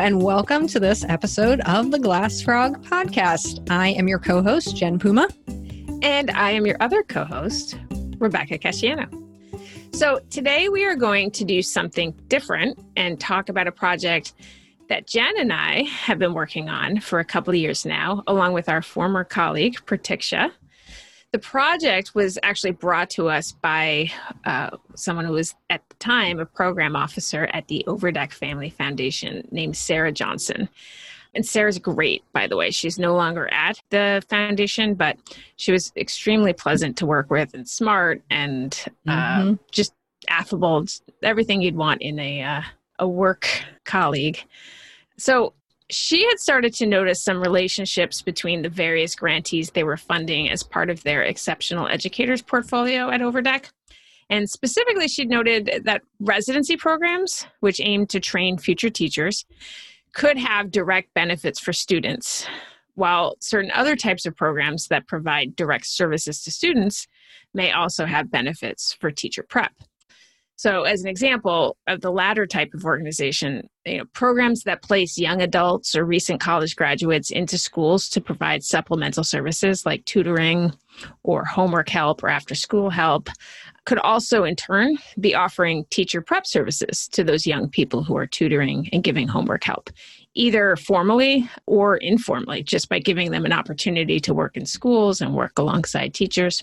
and welcome to this episode of the Glass Frog podcast. I am your co host, Jen Puma. And I am your other co host, Rebecca Casciano. So, today we are going to do something different and talk about a project that Jen and I have been working on for a couple of years now, along with our former colleague, Pratiksha. The project was actually brought to us by uh, someone who was at the time a program officer at the Overdeck Family Foundation named Sarah Johnson. And Sarah's great, by the way. She's no longer at the foundation, but she was extremely pleasant to work with and smart and uh, mm-hmm. just affable, everything you'd want in a, uh, a work colleague. So she had started to notice some relationships between the various grantees they were funding as part of their exceptional educators portfolio at Overdeck. And specifically, she noted that residency programs, which aim to train future teachers, could have direct benefits for students, while certain other types of programs that provide direct services to students may also have benefits for teacher prep. So, as an example of the latter type of organization, you know, programs that place young adults or recent college graduates into schools to provide supplemental services like tutoring or homework help or after school help could also, in turn, be offering teacher prep services to those young people who are tutoring and giving homework help, either formally or informally, just by giving them an opportunity to work in schools and work alongside teachers.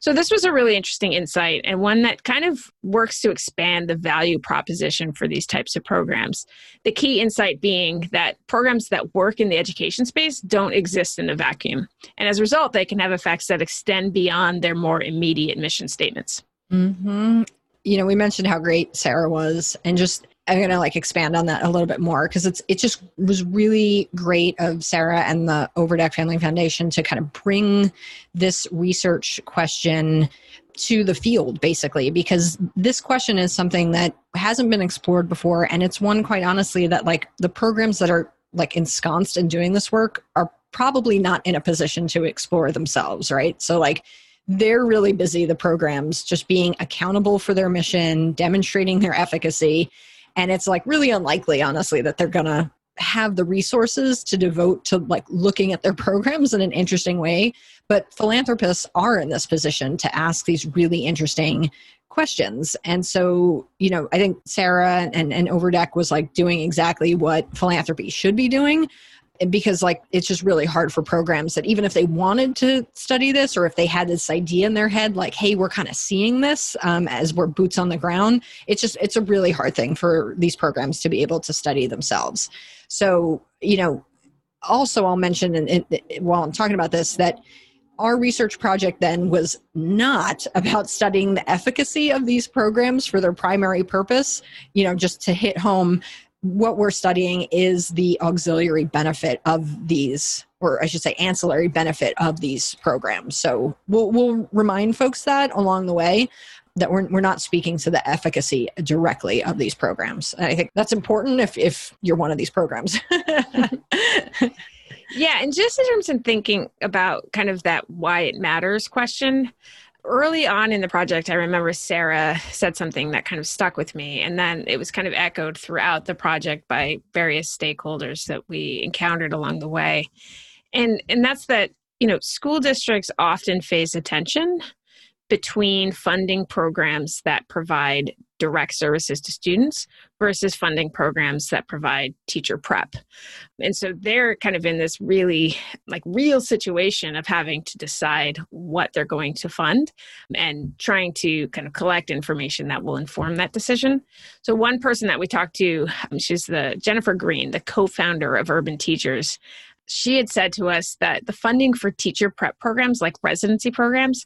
So this was a really interesting insight and one that kind of works to expand the value proposition for these types of programs. The key insight being that programs that work in the education space don't exist in a vacuum. And as a result, they can have effects that extend beyond their more immediate mission statements. Mm-hmm. You know, we mentioned how great Sarah was and just I'm going to like expand on that a little bit more because it's it just was really great of Sarah and the Overdeck Family Foundation to kind of bring this research question to the field basically because this question is something that hasn't been explored before and it's one quite honestly that like the programs that are like ensconced in doing this work are probably not in a position to explore themselves, right? So like they're really busy the programs just being accountable for their mission, demonstrating their efficacy and it's like really unlikely honestly that they're gonna have the resources to devote to like looking at their programs in an interesting way. But philanthropists are in this position to ask these really interesting questions. And so you know i think sarah and, and overdeck was like doing exactly what philanthropy should be doing because like it's just really hard for programs that even if they wanted to study this or if they had this idea in their head like hey we're kind of seeing this um, as we're boots on the ground it's just it's a really hard thing for these programs to be able to study themselves. So you know also i'll mention and while i'm talking about this that our research project then was not about studying the efficacy of these programs for their primary purpose you know just to hit home what we're studying is the auxiliary benefit of these or I should say ancillary benefit of these programs. So we'll, we'll remind folks that along the way that we're, we're not speaking to the efficacy directly of these programs. I think that's important if, if you're one of these programs. yeah. And just in terms of thinking about kind of that why it matters question, early on in the project, I remember Sarah said something that kind of stuck with me. And then it was kind of echoed throughout the project by various stakeholders that we encountered along the way. And, and that's that, you know, school districts often face attention between funding programs that provide direct services to students versus funding programs that provide teacher prep. And so they're kind of in this really like real situation of having to decide what they're going to fund and trying to kind of collect information that will inform that decision. So one person that we talked to, um, she's the Jennifer Green, the co-founder of Urban Teachers she had said to us that the funding for teacher prep programs like residency programs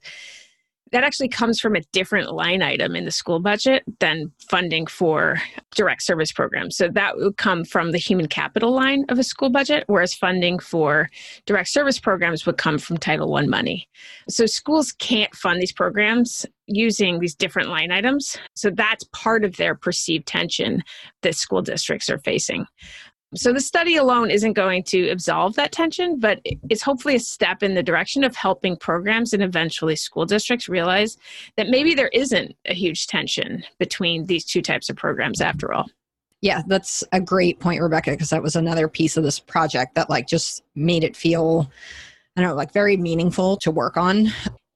that actually comes from a different line item in the school budget than funding for direct service programs. So that would come from the human capital line of a school budget, whereas funding for direct service programs would come from Title I money. So schools can't fund these programs using these different line items. So that's part of their perceived tension that school districts are facing. So the study alone isn't going to absolve that tension, but it's hopefully a step in the direction of helping programs and eventually school districts realize that maybe there isn't a huge tension between these two types of programs after all. Yeah, that's a great point, Rebecca, because that was another piece of this project that like just made it feel, I don't know, like very meaningful to work on.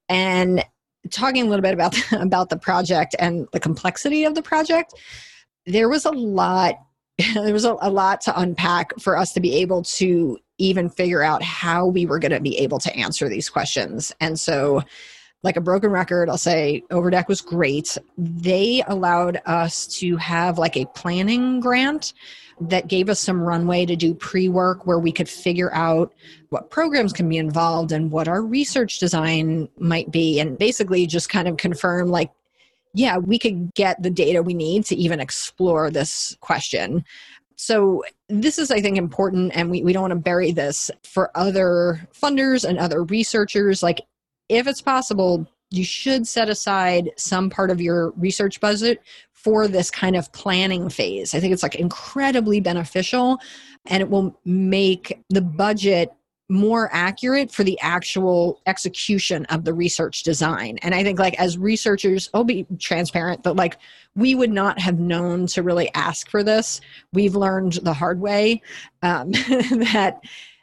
And talking a little bit about about the project and the complexity of the project, there was a lot. There was a, a lot to unpack for us to be able to even figure out how we were going to be able to answer these questions. And so, like a broken record, I'll say Overdeck was great. They allowed us to have like a planning grant that gave us some runway to do pre work where we could figure out what programs can be involved and what our research design might be. And basically just kind of confirm, like, yeah, we could get the data we need to even explore this question. So, this is, I think, important, and we, we don't want to bury this for other funders and other researchers. Like, if it's possible, you should set aside some part of your research budget for this kind of planning phase. I think it's like incredibly beneficial and it will make the budget more accurate for the actual execution of the research design. And I think like as researchers, I'll be transparent, but like we would not have known to really ask for this. We've learned the hard way um, that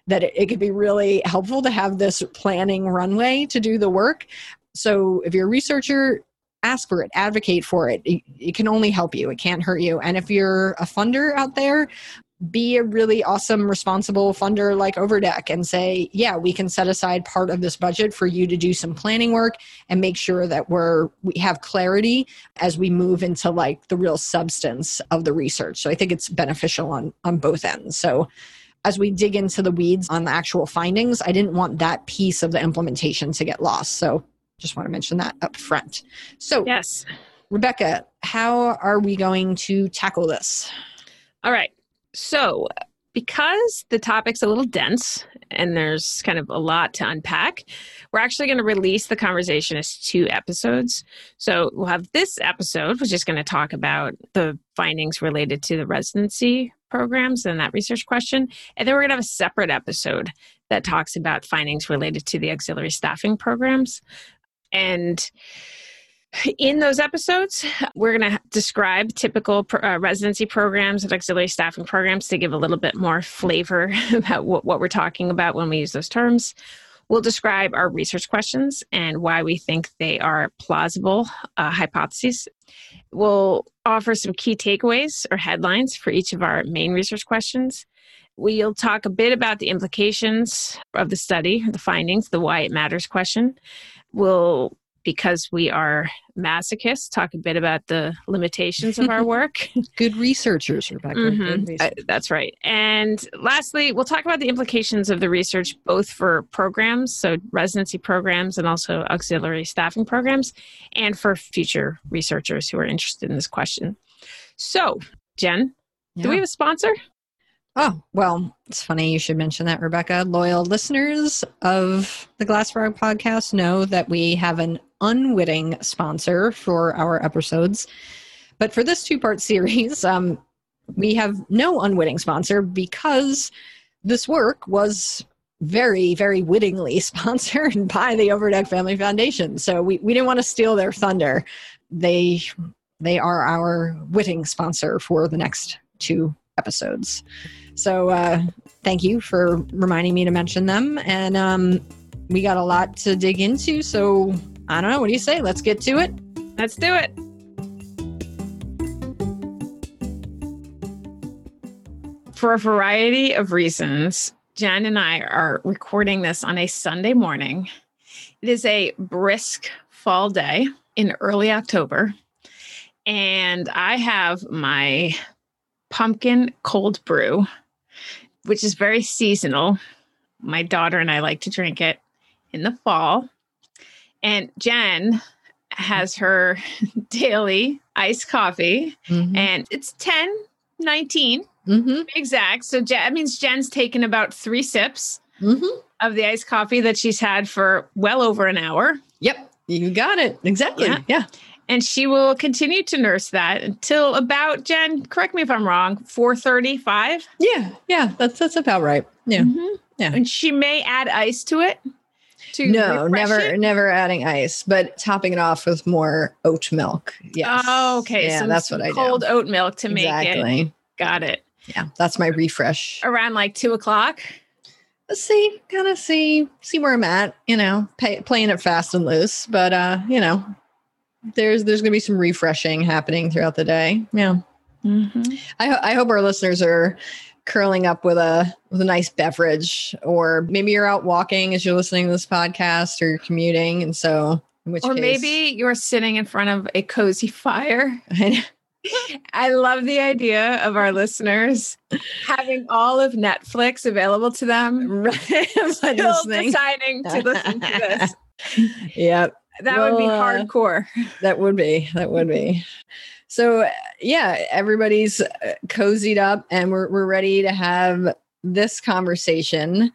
that it, it could be really helpful to have this planning runway to do the work. So if you're a researcher, ask for it, advocate for it. it. It can only help you, it can't hurt you. And if you're a funder out there, be a really awesome, responsible funder like Overdeck and say, yeah, we can set aside part of this budget for you to do some planning work and make sure that we're we have clarity as we move into like the real substance of the research. So I think it's beneficial on on both ends. So as we dig into the weeds on the actual findings, I didn't want that piece of the implementation to get lost. So just want to mention that up front. So, yes, Rebecca, how are we going to tackle this? All right. So, because the topic's a little dense and there's kind of a lot to unpack, we're actually going to release the conversation as two episodes. So, we'll have this episode, which is going to talk about the findings related to the residency programs and that research question. And then we're going to have a separate episode that talks about findings related to the auxiliary staffing programs. And in those episodes, we're going to describe typical uh, residency programs and auxiliary staffing programs to give a little bit more flavor about what, what we're talking about when we use those terms. We'll describe our research questions and why we think they are plausible uh, hypotheses. We'll offer some key takeaways or headlines for each of our main research questions. We'll talk a bit about the implications of the study, the findings, the why it matters question. We'll because we are masochists, talk a bit about the limitations of our work. Good researchers, Rebecca. Mm-hmm. Good research. uh, that's right. And lastly, we'll talk about the implications of the research both for programs, so residency programs and also auxiliary staffing programs, and for future researchers who are interested in this question. So, Jen, yeah. do we have a sponsor? Oh, well, it's funny you should mention that, Rebecca. Loyal listeners of the Glass Frog podcast know that we have an unwitting sponsor for our episodes. But for this two part series, um, we have no unwitting sponsor because this work was very, very wittingly sponsored by the Overdeck Family Foundation. So we, we didn't want to steal their thunder. They they are our witting sponsor for the next two episodes. So uh, thank you for reminding me to mention them. And um, we got a lot to dig into. So I don't know. What do you say? Let's get to it. Let's do it. For a variety of reasons, Jen and I are recording this on a Sunday morning. It is a brisk fall day in early October. And I have my pumpkin cold brew which is very seasonal. My daughter and I like to drink it in the fall. And Jen has her daily iced coffee, mm-hmm. and it's 10 19 mm-hmm. exact. So that means Jen's taken about three sips mm-hmm. of the iced coffee that she's had for well over an hour. Yep, you got it. Exactly. Yeah. yeah and she will continue to nurse that until about Jen. Correct me if I'm wrong. Four thirty-five. Yeah, yeah, that's that's about right. Yeah, mm-hmm. yeah. And she may add ice to it. To no, never, it. never adding ice, but topping it off with more oat milk. Yes. Oh, okay. Yeah, so that's what I do. Cold oat milk to exactly. make it Got it. Yeah, that's my refresh. Around like two o'clock. Let's see, kind of see see where I'm at. You know, pay, playing it fast and loose, but uh, you know, there's there's gonna be some refreshing happening throughout the day. Yeah, Mm-hmm. I I hope our listeners are curling up with a with a nice beverage, or maybe you're out walking as you're listening to this podcast, or you're commuting, and so in which Or case, maybe you're sitting in front of a cozy fire. I love the idea of our listeners having all of Netflix available to them. right, Still listening. deciding to listen to this. Yep. That would be Well, uh, hardcore. That would be. That would be. So uh, yeah, everybody's uh, cozied up, and we're we're ready to have this conversation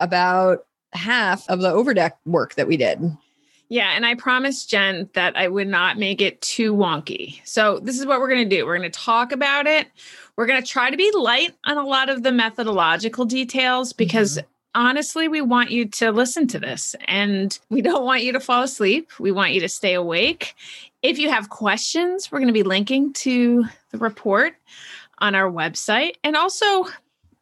about half of the overdeck work that we did. Yeah, and I promised Jen that I would not make it too wonky. So this is what we're going to do. We're going to talk about it. We're going to try to be light on a lot of the methodological details because honestly, we want you to listen to this and we don't want you to fall asleep. We want you to stay awake. If you have questions, we're going to be linking to the report on our website. And also,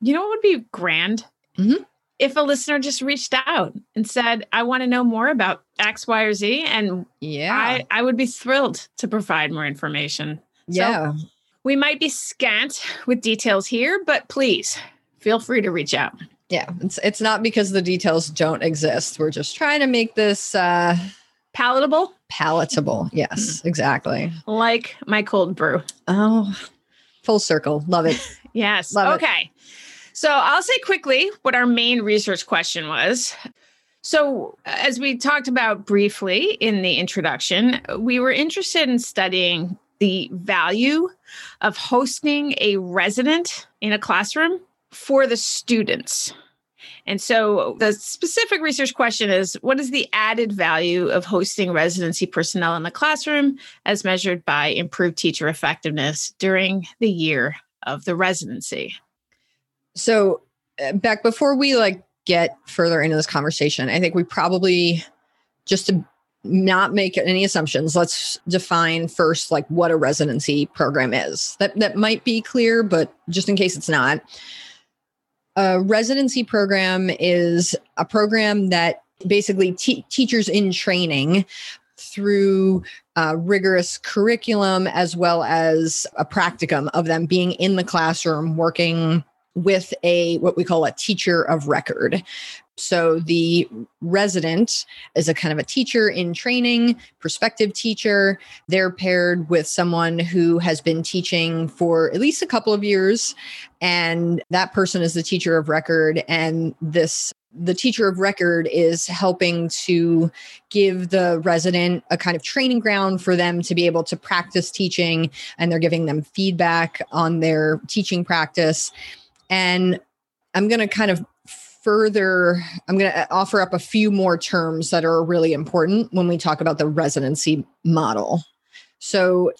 you know what would be grand? Mhm. If a listener just reached out and said, I want to know more about X, Y, or Z, and Yeah. I, I would be thrilled to provide more information. yeah. We might be scant with details here, but please feel free to reach out. yeah. It's it's not because the details don't exist. We're just trying to make this uh Palatable, palatable. Yes, mm. exactly. like my cold brew. Oh, full circle. Love it. Yes. Love it. okay. So I'll say quickly what our main research question was. So, uh, as we talked about briefly in the introduction, we were interested in studying the value of hosting a resident in a classroom for the students. And so, the specific research question is what is the added value of hosting residency personnel in the classroom as measured by improved teacher effectiveness during the year of the residency? So, uh, Beck, before we like get further into this conversation, I think we probably just to not make any assumptions, let's define first like what a residency program is. That that might be clear, but just in case it's not, a residency program is a program that basically te- teachers in training through uh, rigorous curriculum as well as a practicum of them being in the classroom working with a what we call a teacher of record. So the resident is a kind of a teacher in training, prospective teacher. They're paired with someone who has been teaching for at least a couple of years and that person is the teacher of record and this the teacher of record is helping to give the resident a kind of training ground for them to be able to practice teaching and they're giving them feedback on their teaching practice and I'm going to kind of further, I'm going to uh, offer up a few more terms that are really important when we talk about the residency model. So,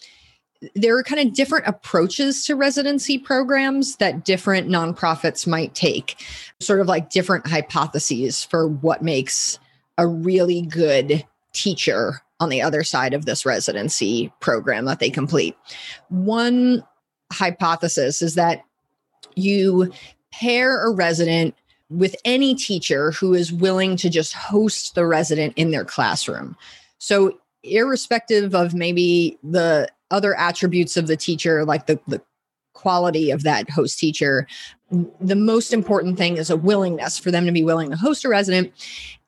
there are kind of different approaches to residency programs that different nonprofits might take, sort of like different hypotheses for what makes a really good teacher on the other side of this residency program that they complete. One hypothesis is that you pair a resident with any teacher who is willing to just host the resident in their classroom. So, irrespective of maybe the other attributes of the teacher, like the, the quality of that host teacher, the most important thing is a willingness for them to be willing to host a resident.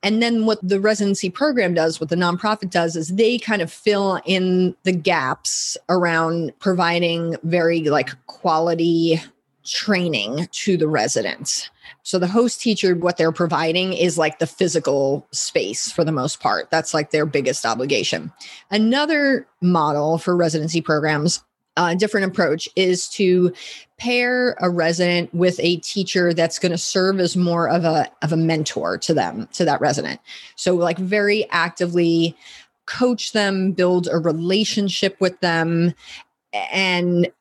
And then what the residency program does, what the nonprofit does, is they kind of fill in the gaps around providing very like quality training to the residents. So the host teacher, what they're providing is like the physical space for the most part. That's like their biggest obligation. Another model for residency programs, a different approach, is to pair a resident with a teacher that's going to serve as more of a of a mentor to them, to that resident. So like very actively coach them, build a relationship with them, and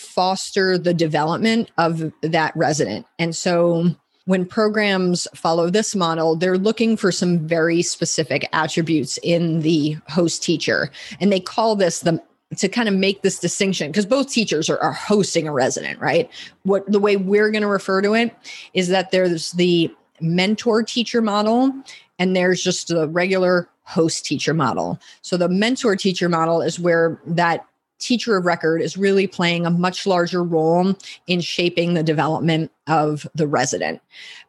foster the development of that resident. And so when programs follow this model, they're looking for some very specific attributes in the host teacher. And they call this the to kind of make this distinction because both teachers are, are hosting a resident, right? What the way we're going to refer to it is that there's the mentor teacher model and there's just the regular host teacher model. So the mentor teacher model is where that teacher of record is really playing a much larger role in shaping the development of the resident.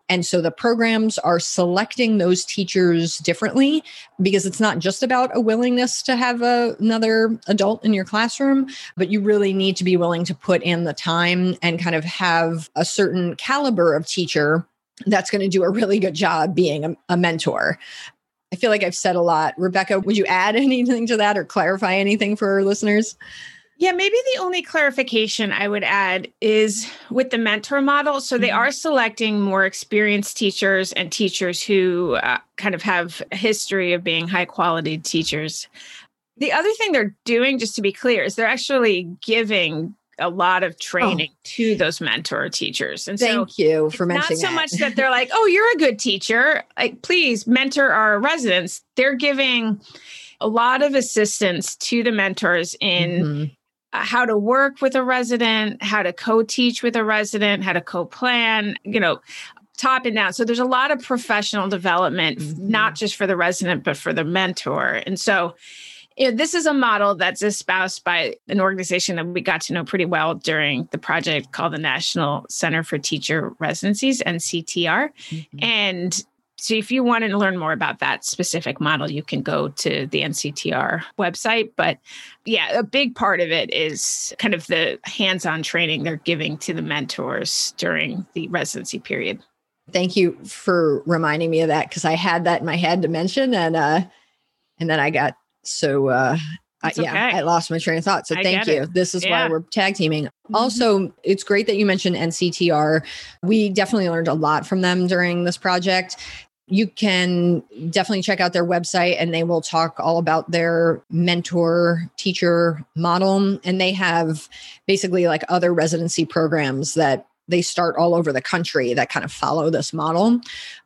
And so the programs are selecting those teachers differently because it's not just about a willingness to have a, another adult in your classroom, but you really need to be willing to put in the time and kind of have a certain caliber of teacher that's going to do a really good job being a, a mentor. I feel like I've said a lot. Rebecca, would you add anything to that or clarify anything for our listeners? Yeah, maybe the only clarification I would add is with the mentor model. So they mm-hmm. are selecting more experienced teachers and teachers who uh, kind of have a history of being high quality teachers. The other thing they're doing, just to be clear, is they're actually giving a lot of training oh. to those mentor teachers. And thank so you for mentioning. Not so that. much that they're like, "Oh, you're a good teacher. Like, please mentor our residents." They're giving a lot of assistance to the mentors in mm-hmm. how to work with a resident, how to co-teach with a resident, how to co-plan. You know, top and down. So there's a lot of professional development, mm-hmm. not just for the resident, but for the mentor. And so you know, this is a model that's espoused by an organization that we got to know pretty well during the project called the National Center for Teacher Residencies, NCTR. Mm-hmm. And so if you want to learn more about that specific model, you can go to the NCTR website. But yeah, a big part of it is kind of the hands on training they're giving to the mentors during the residency period. Thank you for reminding me of that because I had that in my head to mention and uh and then I got so uh I, yeah, okay. I lost my train of thought. So I thank you. It. This is yeah. why we're tag teaming. Mm-hmm. Also, it's great that you mentioned NCTR. We definitely learned a lot from them during this project. You can definitely check out their website and they will talk all about their mentor teacher model. And they have basically like other residency programs that they start all over the country that kind of follow this model.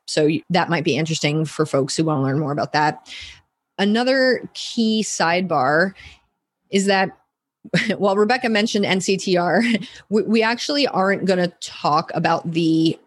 So that might be interesting for folks who want to learn more about that. Another key sidebar is that while Rebecca mentioned NCTR, we, we actually aren't going to talk about the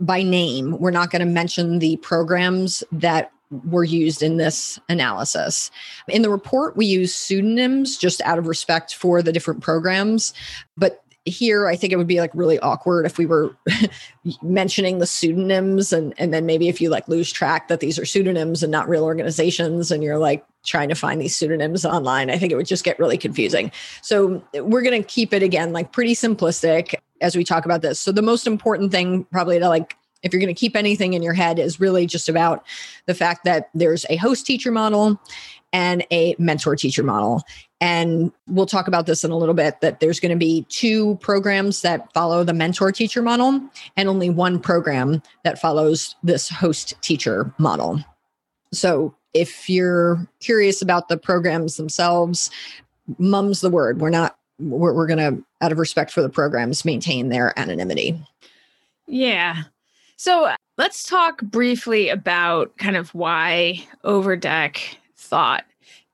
by name. We're not going to mention the programs that were used in this analysis. In the report, we use pseudonyms just out of respect for the different programs, but here i think it would be like really awkward if we were mentioning the pseudonyms and and then maybe if you like lose track that these are pseudonyms and not real organizations and you're like trying to find these pseudonyms online i think it would just get really confusing. So we're going to keep it again like pretty simplistic as we talk about this. So the most important thing probably to like if you're going to keep anything in your head is really just about the fact that there's a host teacher model and a mentor teacher model. And we'll talk about this in a little bit that there's going to be two programs that follow the mentor teacher model and only one program that follows this host teacher model. So if you're curious about the programs themselves, mum's the word. We're not, we're, we're going to, out of respect for the programs, maintain their anonymity. Yeah. So uh, let's talk briefly about kind of why Overdeck thought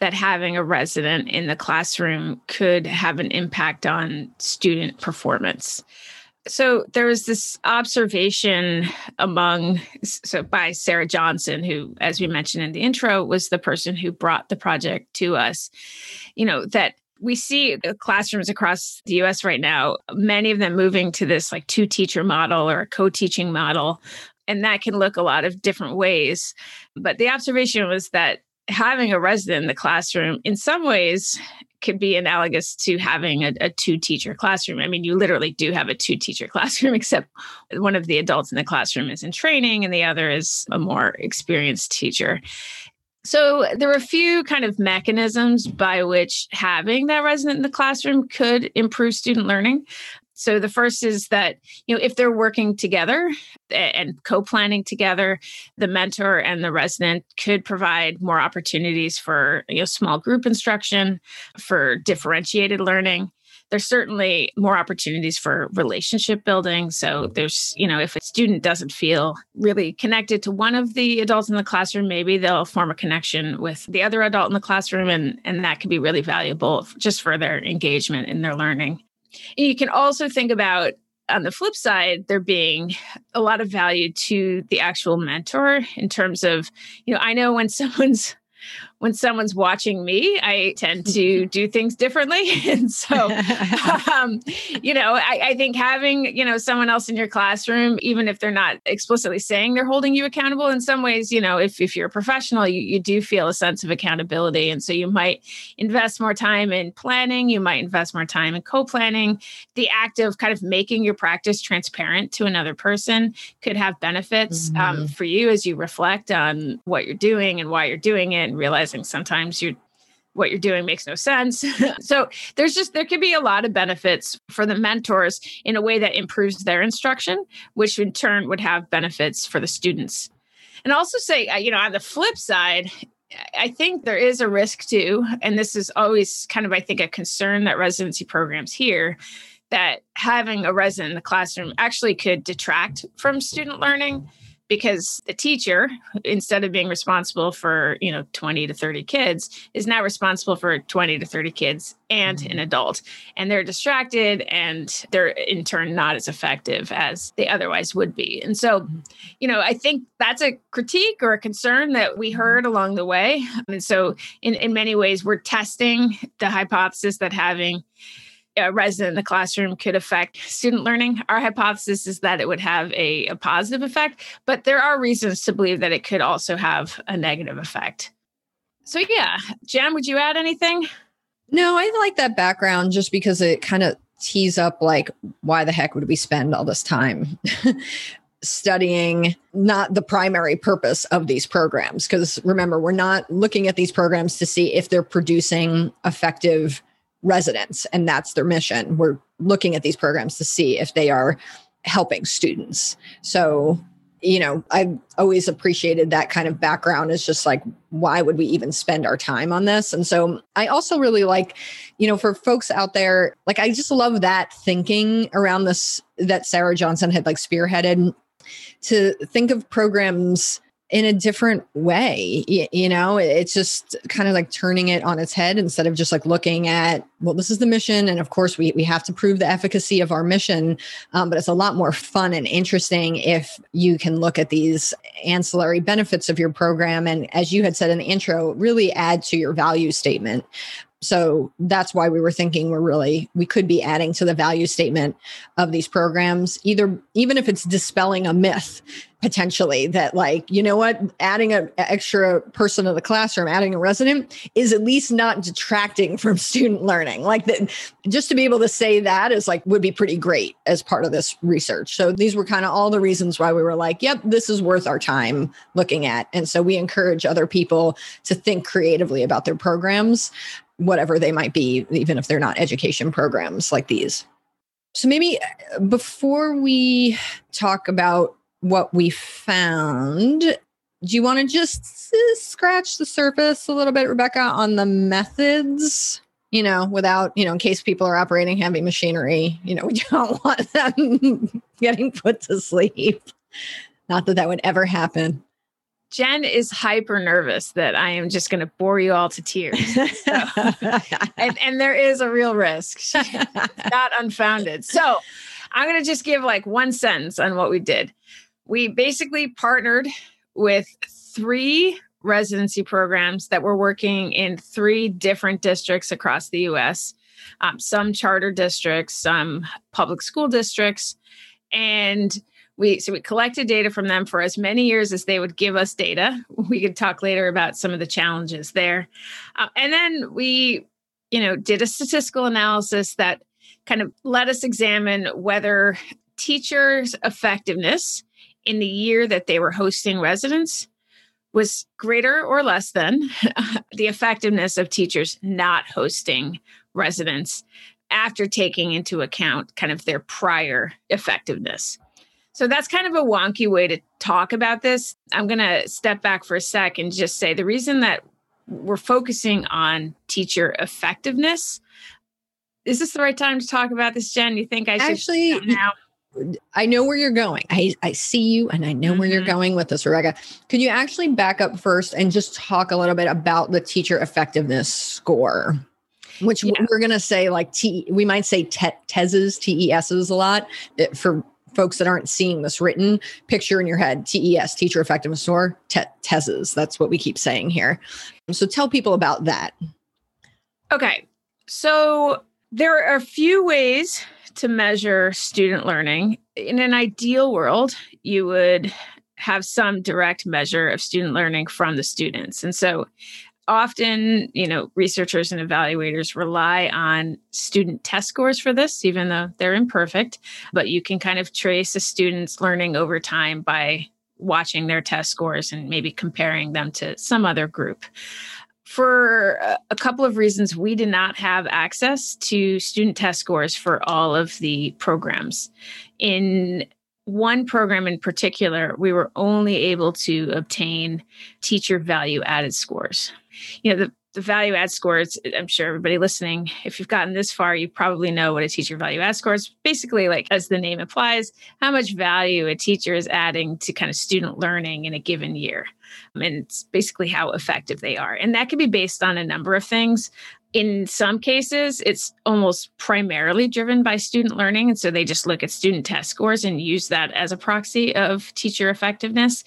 that having a resident in the classroom could have an impact on student performance. So there was this observation among so by Sarah Johnson, who, as we mentioned in the intro, was the person who brought the project to us. You know that we see classrooms across the US right now, many of them moving to this like two teacher model or a co teaching model. And that can look a lot of different ways. But the observation was that having a resident in the classroom in some ways could be analogous to having a, a, two teacher classroom. I mean, you literally do have a two teacher classroom, except one of the adults in the classroom is in training and the other is a more experienced teacher. So there were a few kind of mechanisms by which having that resident in the classroom could improve student learning. So the first is that, you know, if they're working together and co-planning together, the mentor and the resident could provide more opportunities for, you know, small group instruction, for differentiated learning. there's certainly more opportunities for relationship building. So mm-hmm. there's, you know, if a student doesn't feel really connected to one of the adults in the classroom, maybe they'll form a connection with the other adult in the classroom and and that can be really valuable just for their engagement in their learning. And you can also think about on the flip side, there being a lot of value to the actual mentor in terms of, you know, I know when someone's when someone's watching me, I tend to do things differently. And so, um, you know, I, I, think having, you know, someone else in your classroom, even if they're not explicitly saying they're holding you accountable in some ways, you know, if, if you're a professional, you, you do feel a sense of accountability. And so you might invest more time in planning, you might invest more time in co planning. The act of kind of making your practice transparent to another person could have benefits um, mm-hmm. um, for you as you reflect on what you're doing and why you're doing it and realize sometimes you what you're doing makes no sense. so there's just there could be a lot of benefits for the mentors in a way that improves their instruction, which in turn would have benefits for the students. And also say, uh, you know, on the flip side, I think there is a risk too, and this is always kind of I think a concern that residency programs hear that having a resident in the classroom actually could detract from student learning because the teacher instead of being responsible for you know 20 to 30 kids is now responsible for 20 to 30 kids and mm-hmm. an adult and they're distracted and they're in turn not as effective as they otherwise would be and so mm-hmm. you know i think that's a critique or a concern that we mm-hmm. heard along the way and so in, in many ways we're testing the hypothesis that having a resident in the classroom could affect student learning. Our hypothesis is that it would have a, a, positive effect, but there are reasons to believe that it could also have a negative effect. So, yeah, Jen, would you add anything? No, I like that background just because it kind of tees up like, why the heck would we spend all this time? studying not the primary purpose of these programs because remember we're not looking at these programs to see if they're producing effective residents and that's their mission. We're looking at these programs to see if they are helping students. So you know i've always appreciated that kind of background. Is just like why would we even spend our time on this? And so i also really like you know for folks out there like i just love that thinking around this that sarah johnson had like spearheaded to think of programs in a different way you, you know? It's just kind of like turning it on its head instead of just like looking at well this is the mission and of course we, we have to prove the efficacy of our mission um, but it's a lot more fun and interesting if you can look at these ancillary benefits of your program and as you had said in the intro really add to your value statement so that's why we were thinking we're really we could be adding to the value statement of these programs either even if it's dispelling a myth potentially that like you know what adding an extra person to the classroom adding a resident is at least not detracting from student learning. Like that just to be able to say that is like would be pretty great as part of this research. So these were kind of all the reasons why we were like yep this is worth our time looking at. And so we encourage other people to think creatively about their programs whatever they might be even if they're not education programs like these so maybe uh, before we talk about what we found. Do you want to just scratch the surface a little bit, Rebecca, on the methods? You know, without, you know, in case people are operating heavy machinery, you know, we don't want them getting put to sleep. Not that that would ever happen. Jen is hyper nervous that I am just going to bore you all to tears. So, and, and there is a real risk, not unfounded. So I'm going to just give like one sentence on what we did we basically partnered with three residency programs that were working in three different districts across the US, um, some charter districts, some public school districts. And we so we collected data from them for as many years as they would give us data. We could talk later about some of the challenges there, uh, and then we, you know, did a statistical analysis that kind of let us examine whether teachers' effectiveness in the year that they were hosting residents was greater or less than the effectiveness of teachers not hosting residents after taking into account kind of their prior effectiveness. So that's kind of a wonky way to talk about this. I'm going to step back for a sec and just say the reason that we're focusing on teacher effectiveness is this the right time to talk about this, Jen? You think I should actually now? I know where you're going. I, I see you and I know mm-hmm. where you're mm-hmm. going with this, Rebecca. Could you actually back up first and just talk a little bit about the teacher effectiveness score? Which yeah. we're going to say like T, we might say te- TESs, TESs a lot for folks that aren't seeing this written. Picture in your head TES, teacher effectiveness score, te- TESs. That's what we keep saying here. So tell people about that. Okay. So there are a few ways to measure student learning. In an ideal world, you would have some direct measure of student learning from the students. And so often, you know, researchers and evaluators rely on student test scores for this, even though they're imperfect. But you can kind of trace a student's learning over time by watching their test scores and maybe comparing them to some other group for a couple of reasons, we did not have access to student test scores for all of the programs. In one program in particular, we were only able to obtain teacher value added scores. You know, the the value add scores, I'm sure everybody listening, if you've gotten this far, you probably know what a teacher value add score is. Basically, like as the name implies, how much value a teacher is adding to kind of student learning in a given year. And it's basically how effective they are. And that can be based on a number of things. In some cases, it's almost primarily driven by student learning. And so they just look at student test scores and use that as a proxy of teacher effectiveness.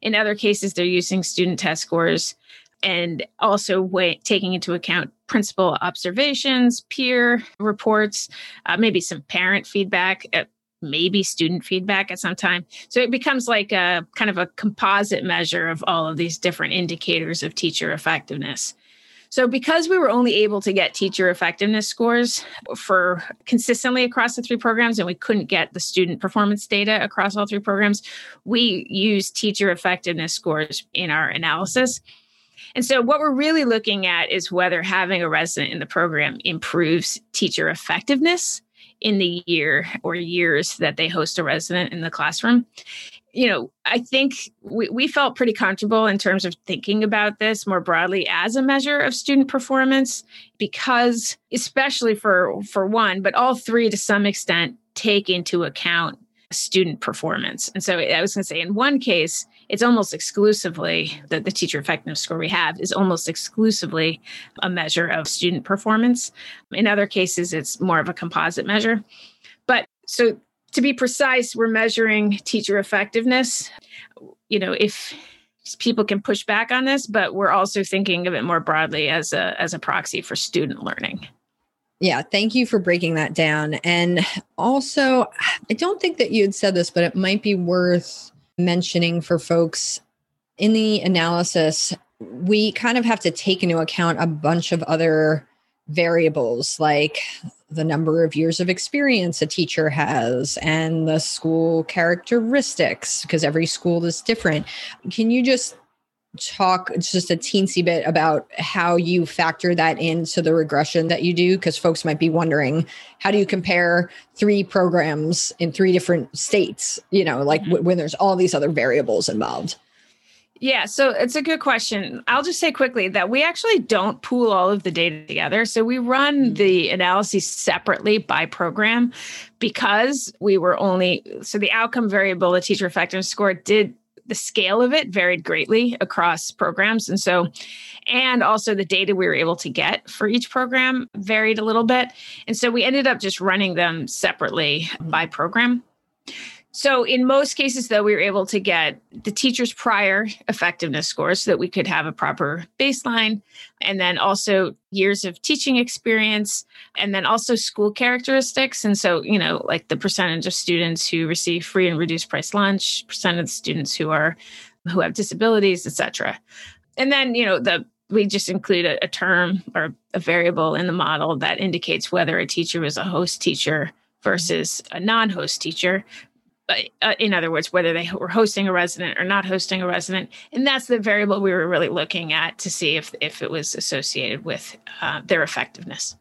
In other cases, they're using student test scores and also taking into account principal observations, peer reports, uh, maybe some parent feedback, uh, maybe student feedback at some time. So it becomes like a kind of a composite measure of all of these different indicators of teacher effectiveness. So, because we were only able to get teacher effectiveness scores for consistently across the three programs, and we couldn't get the student performance data across all three programs, we used teacher effectiveness scores in our analysis. And so, what we're really looking at is whether having a resident in the program improves teacher effectiveness in the year or years that they host a resident in the classroom. You know, I think we, we felt pretty comfortable in terms of thinking about this more broadly as a measure of student performance because, especially for, for one, but all three to some extent take into account student performance. And so I was going to say, in one case, it's almost exclusively that the teacher effectiveness score we have is almost exclusively a measure of student performance. In other cases, it's more of a composite measure. But so to be precise, we're measuring teacher effectiveness. You know, if people can push back on this, but we're also thinking of it more broadly as a as a proxy for student learning. Yeah, thank you for breaking that down. And also, I don't think that you had said this, but it might be worth mentioning for folks in the analysis, we kind of have to take into account a bunch of other variables like the number of years of experience a teacher has and the school characteristics because every school is different. Can you just talk just a teensy bit about how you factor that into the regression that you do because folks might be wondering how do you compare three programs in three different states you know like mm-hmm. w- when there's all these other variables involved yeah, so it's a good question. I'll just say quickly that we actually don't pool all of the data together. So we run mm-hmm. the analyses separately by program because we were only so the outcome variable, the teacher effectiveness score, did the scale of it varied greatly across programs. And so, and also the data we were able to get for each program varied a little bit. And so we ended up just running them separately mm-hmm. by program. So, in most cases, though, we were able to get the teacher's prior effectiveness scores so that we could have a proper baseline, and then also years of teaching experience, and then also school characteristics. And so, you know, like the percentage of students who receive free and reduced price lunch, percent of the students who are who have disabilities, etc. And then, you know, the we just include a, a term or a variable in the model that indicates whether a teacher was a host teacher versus a non-host teacher uh, in other words, whether they were hosting a resident or not hosting a resident, and that's the variable we were really looking at to see if if it was associated with uh, their effectiveness.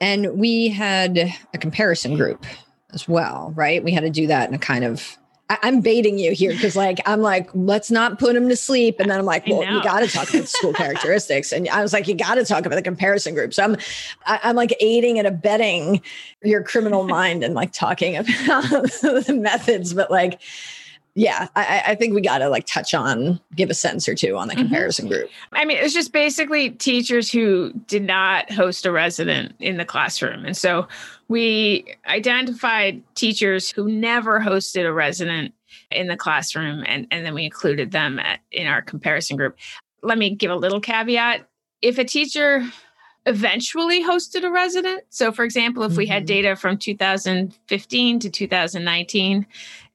And we had a comparison group as well, right? We had to do that in a kind of I, am baiting you here because, like, I'm like, let's not put him to sleep, and then I'm like, well, you got to talk about school characteristics, and I was like, you got to talk about the comparison group. So I'm, I, I'm like aiding and abetting your criminal mind and like talking about the methods, but like yeah, I, I, think we got to like touch on, give a sentence or two on the mm-hmm. comparison mm-hmm. group. I mean, it's just basically teachers who did not host a resident in the classroom. And so we identified teachers who never hosted a resident in the classroom, and, and then we included them at, in our comparison group. Let me give a little caveat. If a teacher eventually hosted a resident, so for example, if we had mm-hmm. data from 2015 to 2019,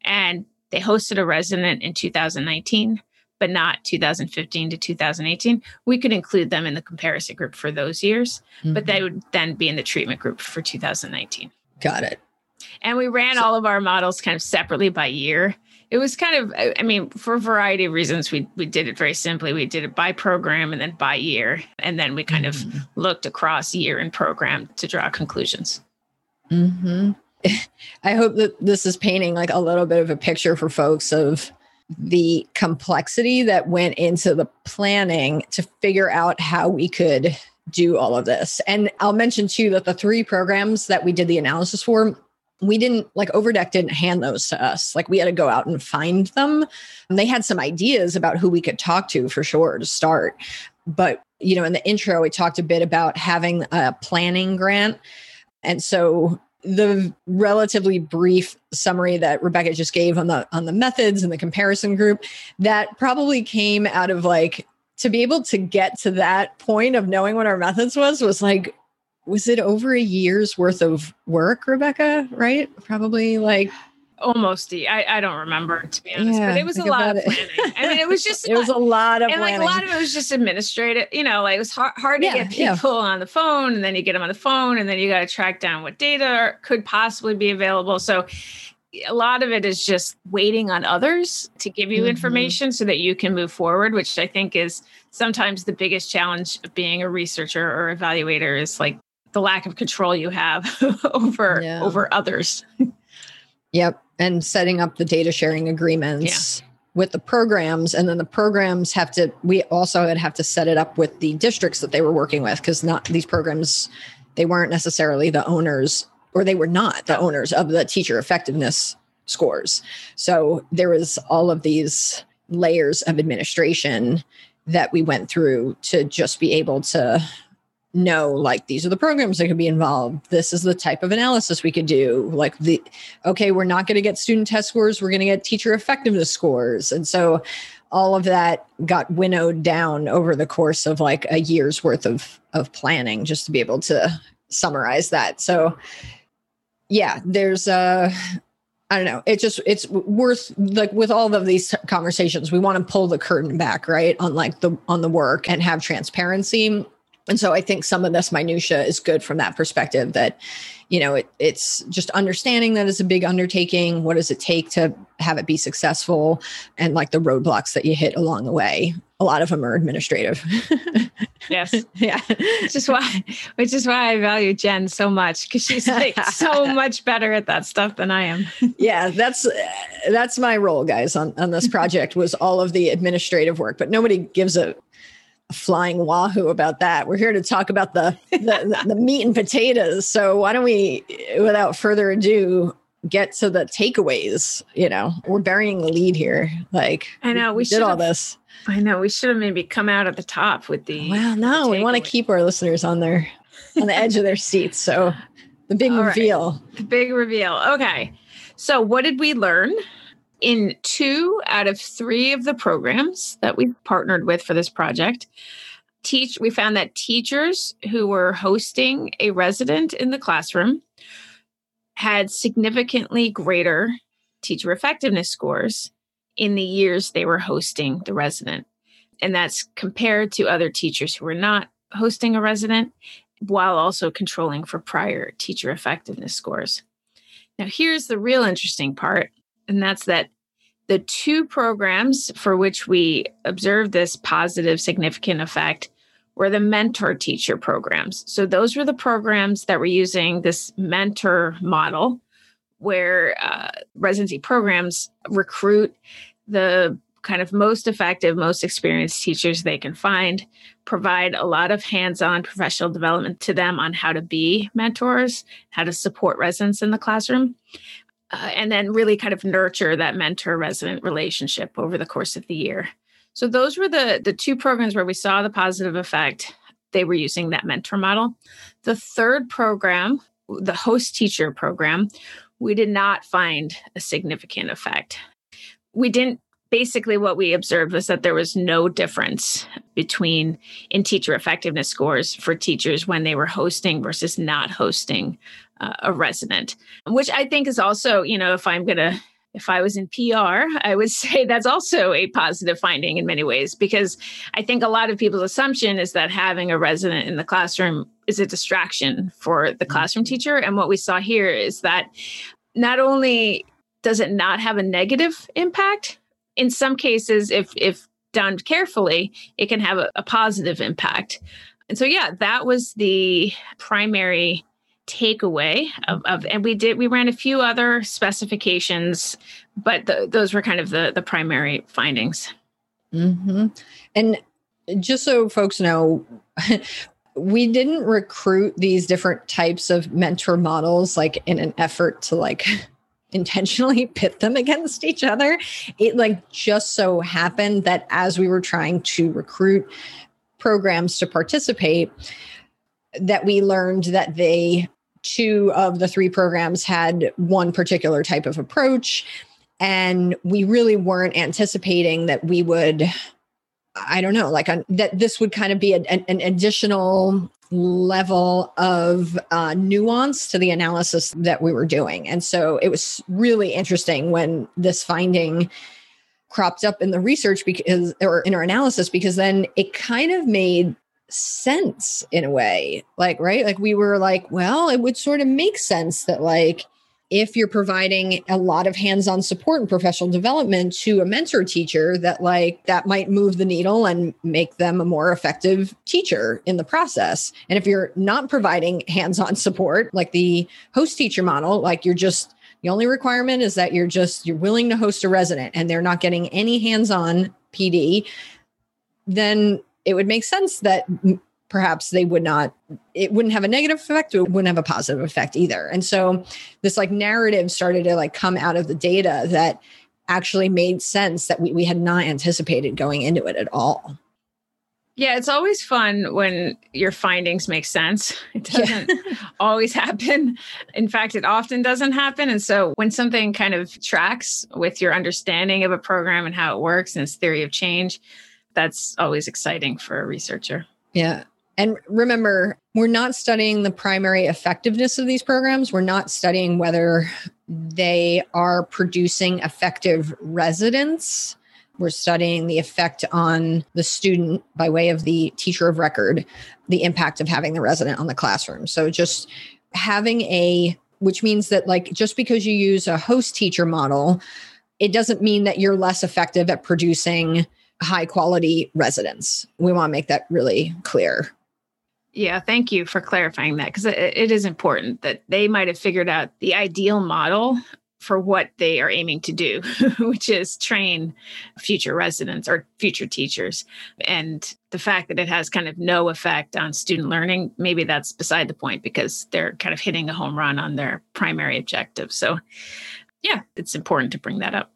and they hosted a resident in 2019, but not 2015 to 2018. We could include them in the comparison group for those years, mm-hmm. but they mm-hmm. would then be in the treatment group for 2019. Got it. And we ran so- all of our models kind of separately by year. It was kind of, I mean, for a variety of reasons, we we did it very simply. We did it by program and then by year, and then we kind mm-hmm. of looked across year and program to draw conclusions. Hmm. I hope that this is painting like a little bit of a picture for folks of the complexity that went into the planning to figure out how we could do all of this. And I'll mention too that the three programs that we did the analysis for, we didn't like Overdeck didn't hand those to us. Like we had to go out and find them. And they had some ideas about who we could talk to for sure to start. But, you know, in the intro, we talked a bit about having a planning grant. And so the relatively brief summary that Rebecca just gave on the on the methods and the comparison group that probably came out of like to be able to get to that point of knowing what our methods was was like was it over a year's worth of work Rebecca? Right? Probably like almost I, I don't remember to be honest, yeah, but it was a lot of planning. I mean, it was just it was a lot of and planning. like a lot of it was just administrative. You know, like it was hard, hard to yeah, get people yeah. on the phone, and then you get them on the phone, and then you got to track down what data could possibly be available. So a lot of it is just waiting on others to give you mm-hmm. information so that you can move forward, which I think is sometimes the biggest challenge of being a researcher or evaluator is like the lack of control you have over over others. Yep. And setting up the data sharing agreements yeah. with the programs. And then the programs have to, we also would have to set it up with the districts that they were working with because not these programs, they weren't necessarily the owners or they were not the owners of the teacher effectiveness scores. So there was all of these layers of administration that we went through to just be able to know like these are the programs that could be involved this is the type of analysis we could do like the okay we're not going to get student test scores we're going to get teacher effectiveness scores and so all of that got winnowed down over the course of like a year's worth of of planning just to be able to summarize that so yeah there's a I don't know. It just it's worth like with all of these conversations, we want to pull the curtain back, right? On like the on the work and have transparency and so I think some of this minutia is good from that perspective that, you know, it, it's just understanding that it's a big undertaking. What does it take to have it be successful? And like the roadblocks that you hit along the way. A lot of them are administrative. yes. yeah. Which is why which is why I value Jen so much because she's like so much better at that stuff than I am. yeah, that's that's my role, guys, on, on this project was all of the administrative work, but nobody gives a flying wahoo about that. We're here to talk about the, the, the meat and potatoes. So why don't we, without further ado, get to the takeaways? You know, we're burying the lead here. Like I know we, we did all this. I know we should have maybe come out at the top with the. Well, no, we want to keep our listeners on their on the edge of their seats. So the big all reveal. Right. The big reveal. Okay. So what did we learn? In two out of three of the programs that we partnered with for this project, teach we found that teachers who were hosting a resident in the classroom had significantly greater teacher effectiveness scores in the years they were hosting the resident. And that's compared to other teachers who were not hosting a resident while also controlling for prior teacher effectiveness scores. Now, here's the real interesting part and that's that the two programs for which we observed this positive, significant effect were the mentor teacher programs. So, those were the programs that were using this mentor model, where uh, residency programs recruit the kind of most effective, most experienced teachers they can find, provide a lot of hands on professional development to them on how to be mentors, how to support residents in the classroom, uh, and then really kind of nurture that mentor resident relationship over the course of the year. So those were the the two programs where we saw the positive effect. They were using that mentor model. The third program, the host teacher program, we did not find a significant effect. We didn't basically what we observed was that there was no difference between in teacher effectiveness scores for teachers when they were hosting versus not hosting uh, a resident which i think is also you know if i'm going to if I was in PR, I would say that's also a positive finding in many ways because I think a lot of people's assumption is that having a resident in the classroom is a distraction for the mm-hmm. classroom teacher. And what we saw here is that not only does it not have a negative impact, in some cases, if if done carefully, it can have a, a positive impact. And so, yeah, that was the primary takeaway of, of, and we did we ran a few other specifications but the, those were kind of the the primary findings mm-hmm. and just so folks know we didn't recruit these different types of mentor models like in an effort to like intentionally pit them against each other. It like just so happened that as we were trying to recruit programs to participate, that we learned that they two of the three programs had one particular type of approach and we really weren't anticipating that we would i don't know like a, that this would kind of be a, an, an additional level of uh, nuance to the analysis that we were doing. And so it was really interesting when this finding cropped up in the research because or in our analysis because then it kind of made sense in a way like right? Like we were like well it would sort of make sense that like if you're providing a lot of hands-on support and professional development to a mentor teacher that like that might move the needle and make them a more effective teacher in the process. And if you're not providing hands-on support like the host teacher model like you're just the only requirement is that you're just you're willing to host a resident and they're not getting any hands-on pd then it would make sense that perhaps they would not it wouldn't have a negative effect it wouldn't have a positive effect either and so this like narrative started to like come out of the data that actually made sense that we, we had not anticipated going into it at all yeah, it's always fun when your findings make sense. It doesn't yeah. always happen. In fact, it often doesn't happen. And so when something kind of tracks with your understanding of a program and how it works and its theory of change, that's always exciting for a researcher. Yeah. And remember, we're not studying the primary effectiveness of these programs. We're not studying whether they are producing effective residents. We're studying the effect on the student by way of the teacher of record, the impact of having the resident on the classroom. So just having a, which means that, like, just because you use a host teacher model, it doesn't mean that you're less effective at producing high quality residents. We want to make that really clear. Yeah, thank you for clarifying that because it, it is important that they might have figured out the ideal model for what they are aiming to do, which is train future residents or future teachers. And the fact that it has kind of no effect on student learning, maybe that's beside the point because they're kind of hitting a home run on their primary objective. So, yeah, it's important to bring that up.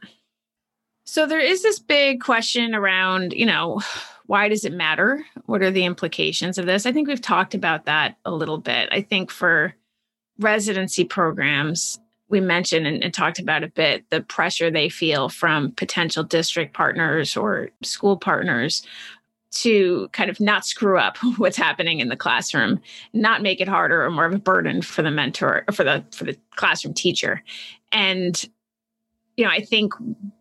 So, there is this big question around, you know, why does it matter? What are the implications of this? I think we've talked about that a little bit. I think for residency programs, we mentioned and, and, talked about a bit the pressure they feel from potential district partners or school partners to kind of not screw up what's happening in the classroom not make it harder or more of a burden for the mentor or for the for the classroom teacher and you know i think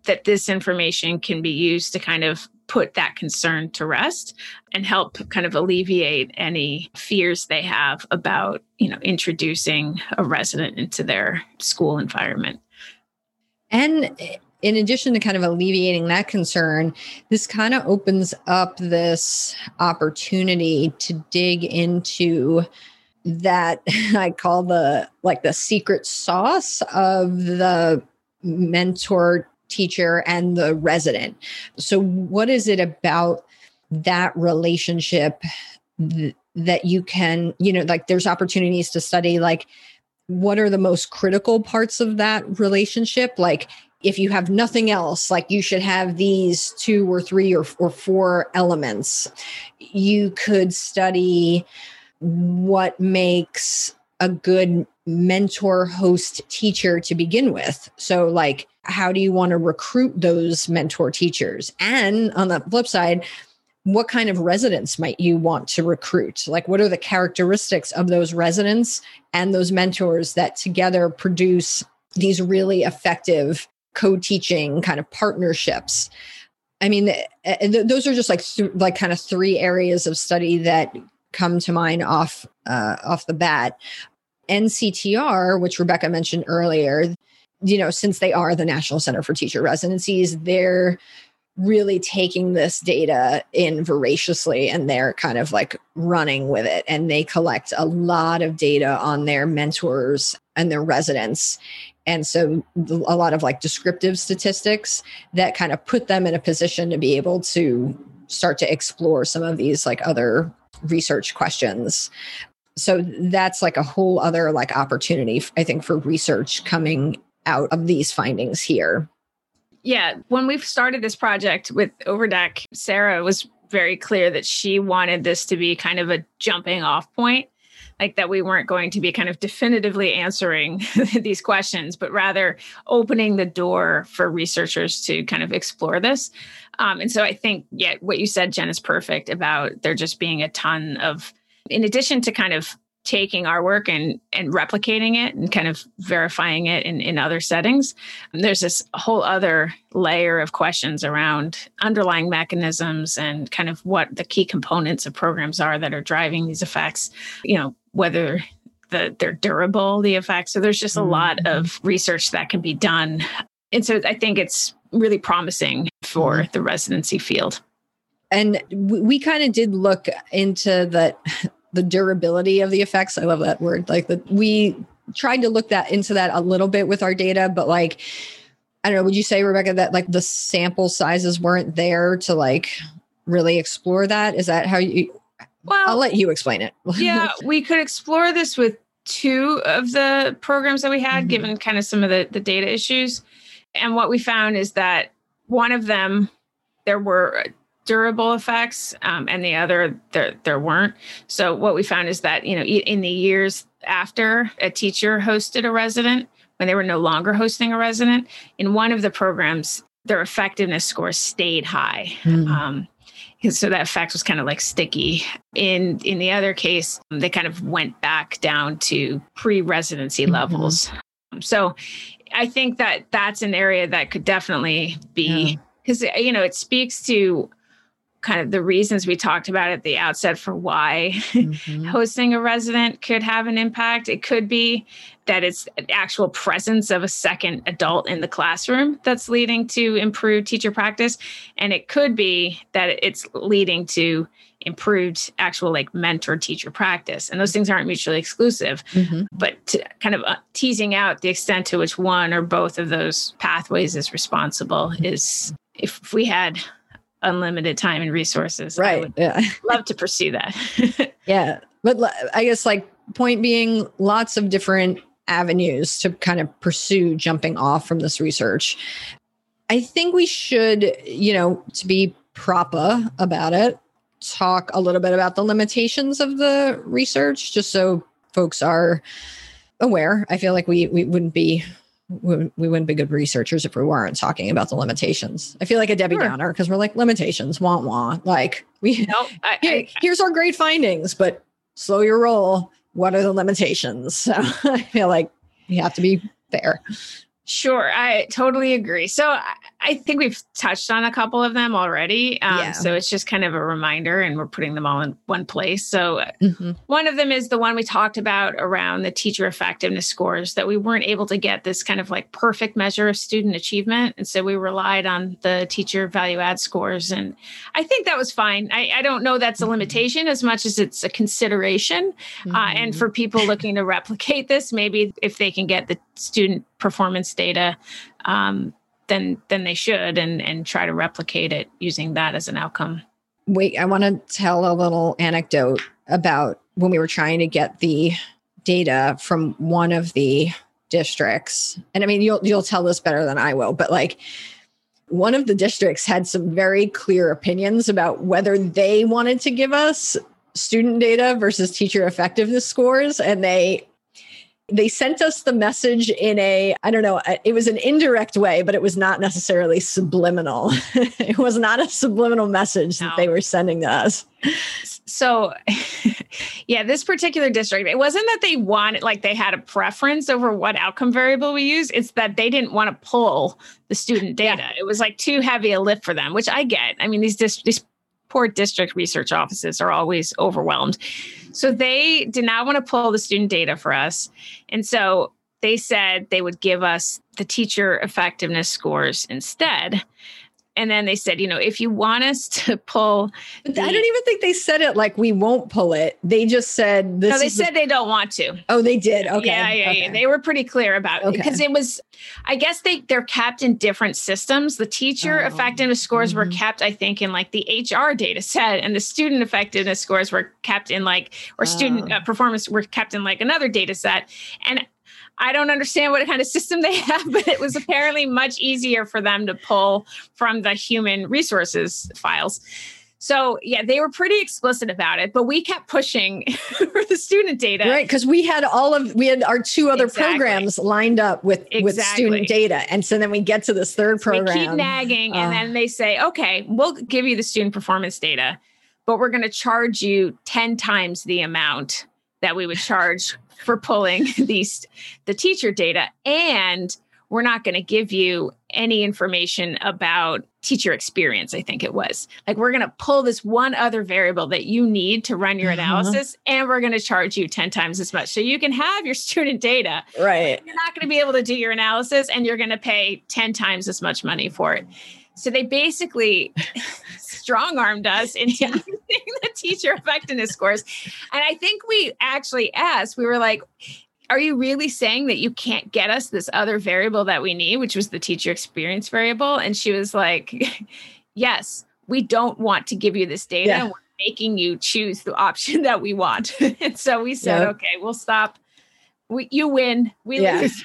that this information can be used to kind of put that concern to rest and help kind of alleviate any fears they have about you know introducing a resident into their school environment. And in addition to kind of alleviating that concern this kind of opens up this opportunity to dig into that I call the like the secret sauce of the mentor teacher and the resident. So what is it about that relationship th- that you can, you know, like there's opportunities to study like what are the most critical parts of that relationship? Like if you have nothing else, like you should have these two or three or, or four elements. You could study what makes a good mentor host teacher to begin with. So, like, how do you want to recruit those mentor teachers? And on the flip side, what kind of residents might you want to recruit? Like, what are the characteristics of those residents and those mentors that together produce these really effective co teaching kind of partnerships? I mean, those are just like th- like kind of three areas of study that come to mind off uh, off the bat. NCTR, which Rebecca mentioned earlier, you know, since they are the National Center for Teacher Residencies, they're really taking this data in voraciously and they're kind of like running with it. And they collect a lot of data on their mentors and their residents. And so a lot of like descriptive statistics that kind of put them in a position to be able to start to explore some of these like other research questions so that's like a whole other like opportunity i think for research coming out of these findings here yeah, when we started this project with Overdeck, Sarah was very clear that she wanted this to be kind of a jumping off point, like that we weren't going to be kind of definitively answering these questions, but rather opening the door for researchers to kind of explore this. Um, and so I think, yeah, what you said, Jen, is perfect about there just being a ton of, in addition to kind of taking our work and and replicating it and kind of verifying it in, in other settings there's this whole other layer of questions around underlying mechanisms and kind of what the key components of programs are that are driving these effects you know whether the, they're durable the effects so there's just a lot mm-hmm. of research that can be done and so i think it's really promising for mm-hmm. the residency field and we kind of did look into the the durability of the effects. I love that word. Like that we tried to look that into that a little bit with our data, but like I don't know, would you say, Rebecca, that like the sample sizes weren't there to like really explore that? Is that how you well I'll let you explain it. yeah, we could explore this with two of the programs that we had, mm-hmm. given kind of some of the, the data issues. And what we found is that one of them, there were durable effects um, and the other there there weren't so what we found is that you know in the years after a teacher hosted a resident when they were no longer hosting a resident in one of the programs their effectiveness score stayed high mm. um, so that effect was kind of like sticky in in the other case they kind of went back down to pre-residency mm-hmm. levels so i think that that's an area that could definitely be because yeah. you know it speaks to kind of the reasons we talked about at the outset for why mm-hmm. hosting a resident could have an impact. It could be that it's actual presence of a second adult in the classroom that's leading to improved teacher practice. And it could be that it's leading to improved actual like mentor teacher practice. And those things aren't mutually exclusive, mm-hmm. but kind of uh, teasing out the extent to which one or both of those pathways is responsible is if we had unlimited time and resources. Right. yeah. love to pursue that. yeah. But I guess like point being lots of different avenues to kind of pursue jumping off from this research. I think we should, you know, to be proper about it, talk a little bit about the limitations of the research just so folks are aware. I feel like we we wouldn't be we, we wouldn't be good researchers if we weren't talking about the limitations. I feel like a Debbie sure. Downer because we're like limitations, want want. Like we nope, I, here, I, here's our great findings, but slow your roll. What are the limitations? So I feel like we have to be fair. Sure, I totally agree. So I, think we've touched on a couple of them already. Um, yeah. So it's just kind of a reminder, and we're putting them all in one place. So mm-hmm. one of them is the one we talked about around the teacher effectiveness scores that we weren't able to get this kind of like perfect measure of student achievement. And so we relied on the teacher value add scores. And I think that was fine. I, I don't know that's a mm-hmm. limitation as much as it's a consideration. Mm-hmm. Uh, and mm-hmm. for people looking to replicate this, maybe if they can get the student performance data um, then then they should and and try to replicate it using that as an outcome. Wait, I want to tell a little anecdote about when we were trying to get the data from one of the districts. And I mean you'll you'll tell this better than I will, but like one of the districts had some very clear opinions about whether they wanted to give us student data versus teacher effectiveness scores and they they sent us the message in a i don't know it was an indirect way but it was not necessarily subliminal. It was not a subliminal message no. that they were sending to us. So yeah this particular district it wasn't that they wanted like they had a preference over what outcome variable we use. It's that they didn't want to pull the student data. Yeah. it was like too heavy a lift for them which i get. I mean these dis- these poor district research offices are always overwhelmed so they did not want to pull the student data for us. And so they said they would give us the teacher effectiveness scores instead and then they said, you know, if you want us to pull, the, I don't even think they said it like we won't pull it. They just said this. No, they said the, they don't want to. Oh, they did. Okay. Yeah, yeah, okay. yeah. They were pretty clear about it because it was. I guess they they're kept in different systems. The teacher oh. effectiveness scores mm-hmm. were kept, I think, in like the HR data set, and the student effectiveness scores were kept in like or student oh. uh, performance were kept in like another data set, and I don't understand what kind of system they have, but it was apparently much easier for them to pull from the human resources files. So yeah, they were pretty explicit about it, but we kept pushing for the student data. Right, because we had all of we had our two other exactly. programs lined up with exactly. with student data, and so then we get to this third so program. We keep nagging, uh, and then they say, "Okay, we'll give you the student performance data, but we're going to charge you ten times the amount that we would charge for pulling these the teacher data and we're not going to give you any information about teacher experience i think it was like we're going to pull this one other variable that you need to run your uh-huh. analysis uh-huh. and we're going to charge you 10 times as much so you can have your student data right you're not going to be able to do your analysis and you're going to pay 10 times as much money for it so they basically strong armed us into yeah. using teacher effectiveness scores. And I think we actually asked, we were like, are you really saying that you can't get us this other variable that we need, which was the teacher experience variable? And she was like, yes, we don't want to give you this data. Yeah. We're making you choose the option that we want. and so we said, okay, we'll stop. We, you win. We yeah. lose.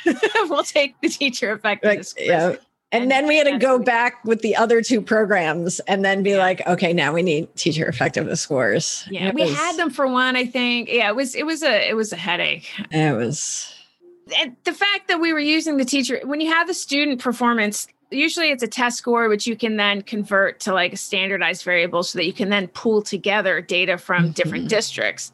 we'll take the teacher effectiveness. Like, yeah and, and then we had to go back with the other two programs and then be yeah. like okay now we need teacher effectiveness scores yeah we was, had them for one i think yeah it was it was a it was a headache it was and the fact that we were using the teacher when you have the student performance usually it's a test score which you can then convert to like a standardized variable so that you can then pull together data from mm-hmm. different districts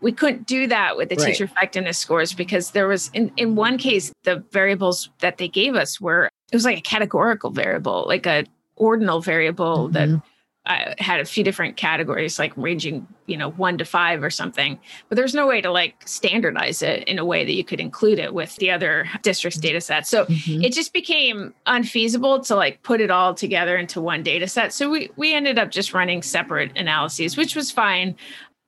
we couldn't do that with the right. teacher effectiveness scores because there was in, in one case the variables that they gave us were it was like a categorical variable, like a ordinal variable mm-hmm. that uh, had a few different categories, like ranging, you know, one to five or something. But there's no way to like standardize it in a way that you could include it with the other district's data sets. So mm-hmm. it just became unfeasible to like put it all together into one data set. So we we ended up just running separate analyses, which was fine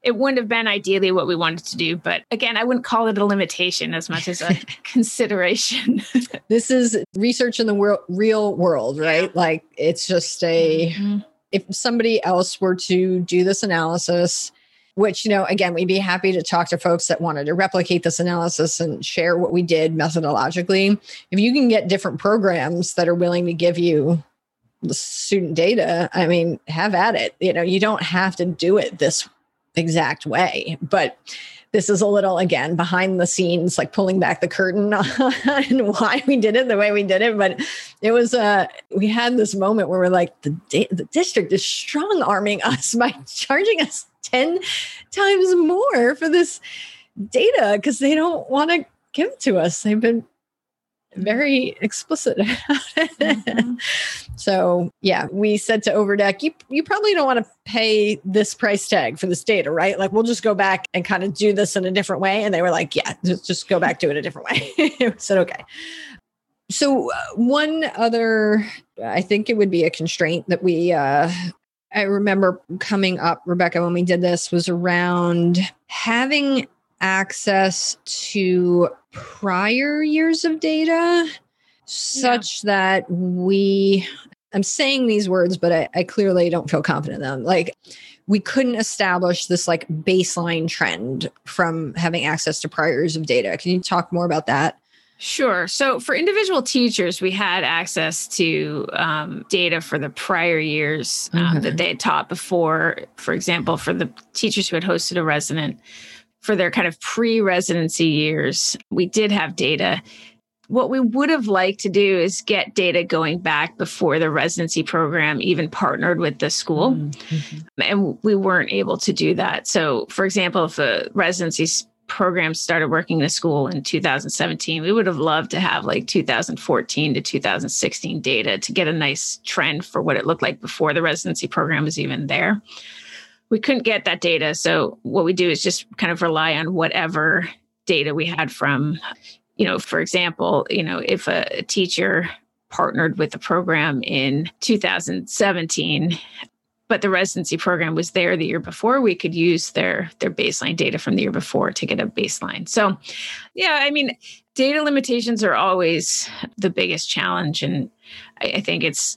it wouldn't have been ideally what we wanted to do. But again, I wouldn't call it a limitation as much as a consideration. this is research in the wor- real world, right? Yeah. Like it's just a, mm-hmm. if somebody else were to do this analysis, which, you know, again, we'd be happy to talk to folks that wanted to replicate this analysis and share what we did methodologically. If you can get different programs that are willing to give you the student data, I mean, have at it. You know, you don't have to do it this exact way. But this is a little again behind the scenes, like pulling back the curtain on why we did it the way we did it. But it was uh we had this moment where we're like the di- the district is strong arming us by charging us ten times more for this data because they don't want to give to us. They've been very explicit about it. Mm-hmm. so yeah, we said to Overdeck, you you probably don't want to pay this price tag for this data, right? Like we'll just go back and kind of do this in a different way. And they were like, yeah, just, just go back to it a different way. we said, okay. So uh, one other, I think it would be a constraint that we uh, I remember coming up, Rebecca, when we did this was around having access to prior years of data such yeah. that we i'm saying these words but I, I, clearly don't feel confident in them like we couldn't establish this like baseline trend from having access to prior years of data can you talk more about that Sure. So for individual teachers, we had access to um, data for the prior years um, mm-hmm. that they had taught before. For example, for the teachers who had hosted a resident, for their kind of pre residency years, we did have data. What we would have liked to do is get data going back before the residency program even partnered with the school. Mm-hmm. And we weren't able to do that. So, for example, if the residency program started working in a school in 2017, we would have loved to have like 2014 to 2016 data to get a nice trend for what it looked like before the residency program was even there we couldn't get that data. So what we do is just kind of rely on whatever data we had from, you know, for example, you know, if a, teacher partnered with the program in 2017 but the residency program was there the year before we could use their their baseline data from the year before to get a baseline so yeah i mean data limitations are always the biggest challenge and I, I think it's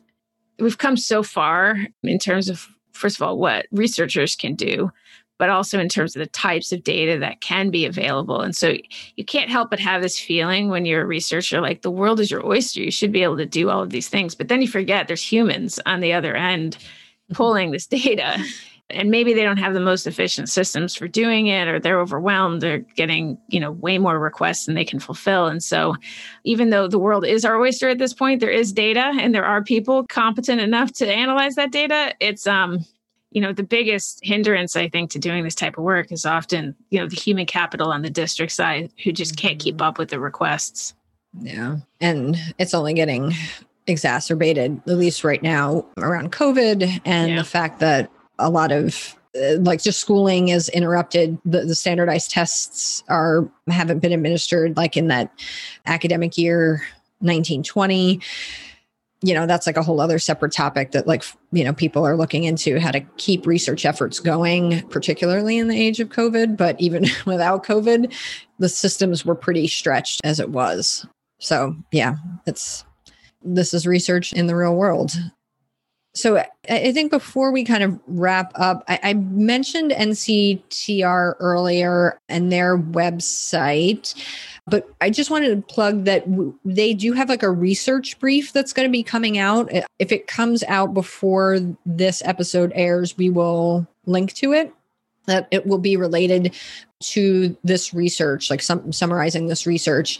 we've come so far in terms of first of all, what researchers can do, but also in terms of the types of data that can be available. And so you can't help but have this feeling when you're a researcher like the world is your oyster. You should be able to do all of these things. But then you forget there's humans on the other end mm-hmm. pulling this data. And maybe they don't have the most efficient systems for doing it, or they're overwhelmed. They're getting, you know, way more requests than they can fulfill. And so, even though the world is our oyster at this point, there is data, and there are people competent enough to analyze that data. It's um, you know the biggest hindrance i think to doing this type of work is often you know the human capital on the district side who just can't keep mm-hmm. up with the requests yeah and it's only getting exacerbated at least right now around covid and yeah. the fact that a lot of uh, like just schooling is interrupted. The, the standardized tests are haven't been administered like in that academic year 1920 you know that's like a whole other separate topic that like you know people are looking into how to keep research efforts going particularly in the age of covid. But even without covid the systems were pretty stretched as it was. So yeah it's this is research in the real world so I think before we kind of wrap up, I, I, mentioned NCTR earlier and their website, but I just wanted to plug that w- they do have like a research brief that's going to be coming out. If it comes out before this episode airs, we will link to it. That it will be related to this research, like some, summarizing this research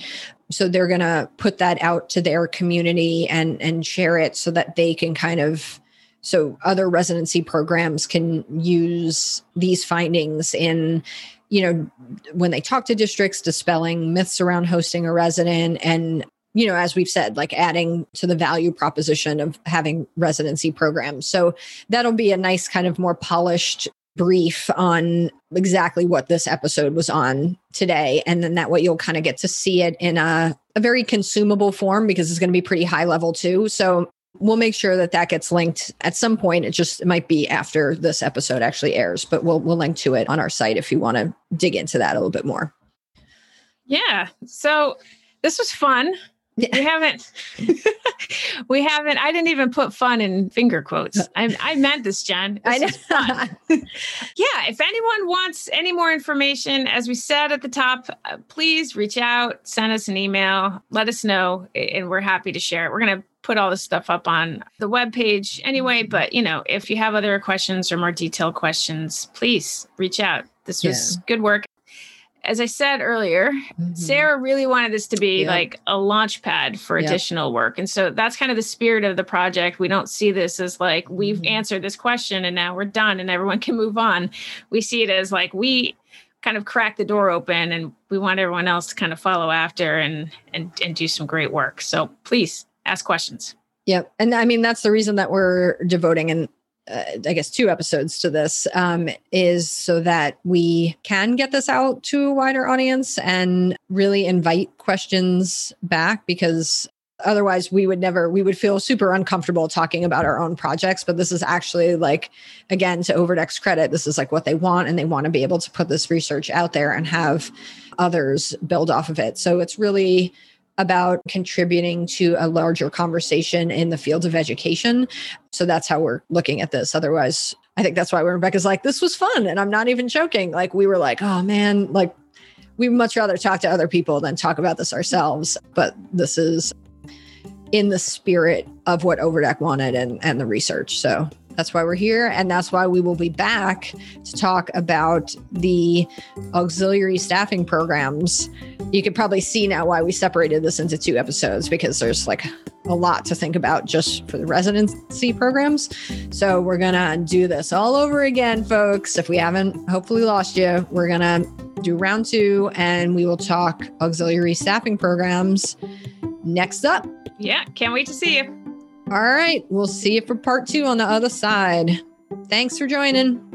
so they're going to put that out to their community and and share it so that they can kind of so other residency programs can use these findings in you know when they talk to districts dispelling myths around hosting a resident and you know as we've said like adding to the value proposition of having residency programs. So that'll be a nice kind of more polished brief on exactly what this episode was on today. And then that way you'll kind of get to see it in a, a very consumable form because it's going to be pretty high level too. So we'll make sure that that gets linked at some point. It just it might be after this episode actually airs but we'll we'll link to it on our site if you want to dig into that a little bit more. Yeah so this was fun. We haven't we haven't i didn't even put fun in finger quotes. I, I meant this jen. This I know. fun. yeah if anyone wants any more information as we said at the top uh, please reach out send us an email let us know and we're happy to share it. We're going to put all this stuff up on the web page anyway but you know if you have other questions or more detailed questions please reach out this was yeah. good work as I said earlier, mm-hmm. Sarah really wanted this to be yep. like a launch pad for yep. additional work. And so that's kind of the spirit of the project. We don't see this as like we've mm-hmm. answered this question and now we're done and everyone can move on. We see it as like we kind of crack the door open and we want everyone else to kind of follow after and and and do some great work. So please ask questions. Yep. And I mean that's the reason that we're devoting and uh, I guess two episodes to this um, is so that we can get this out to a wider audience and really invite questions back because otherwise we would never we would feel super uncomfortable talking about our own projects but this is actually like again to overdeck's credit this is like what they want and they want to be able to put this research out there and have others build off of it so it's really about contributing to a larger conversation in the field of education. So that's how we're looking at this. Otherwise i think that's why rebecca's like this was fun and i'm not even joking. Like we were like oh man like we'd much rather talk to other people than talk about this ourselves. But this is in the spirit of what Overdeck wanted and, and the research. So that's why we're here. And that's why we will be back to talk about the auxiliary staffing programs. You could probably see now why we separated this into two episodes because there's like a lot to think about just for the residency programs. So we're going to do this all over again, folks. If we haven't hopefully lost you, we're going to do round two and we will talk auxiliary staffing programs next up. Yeah, can't wait to see you. All right, we'll see you for part two on the other side. Thanks for joining.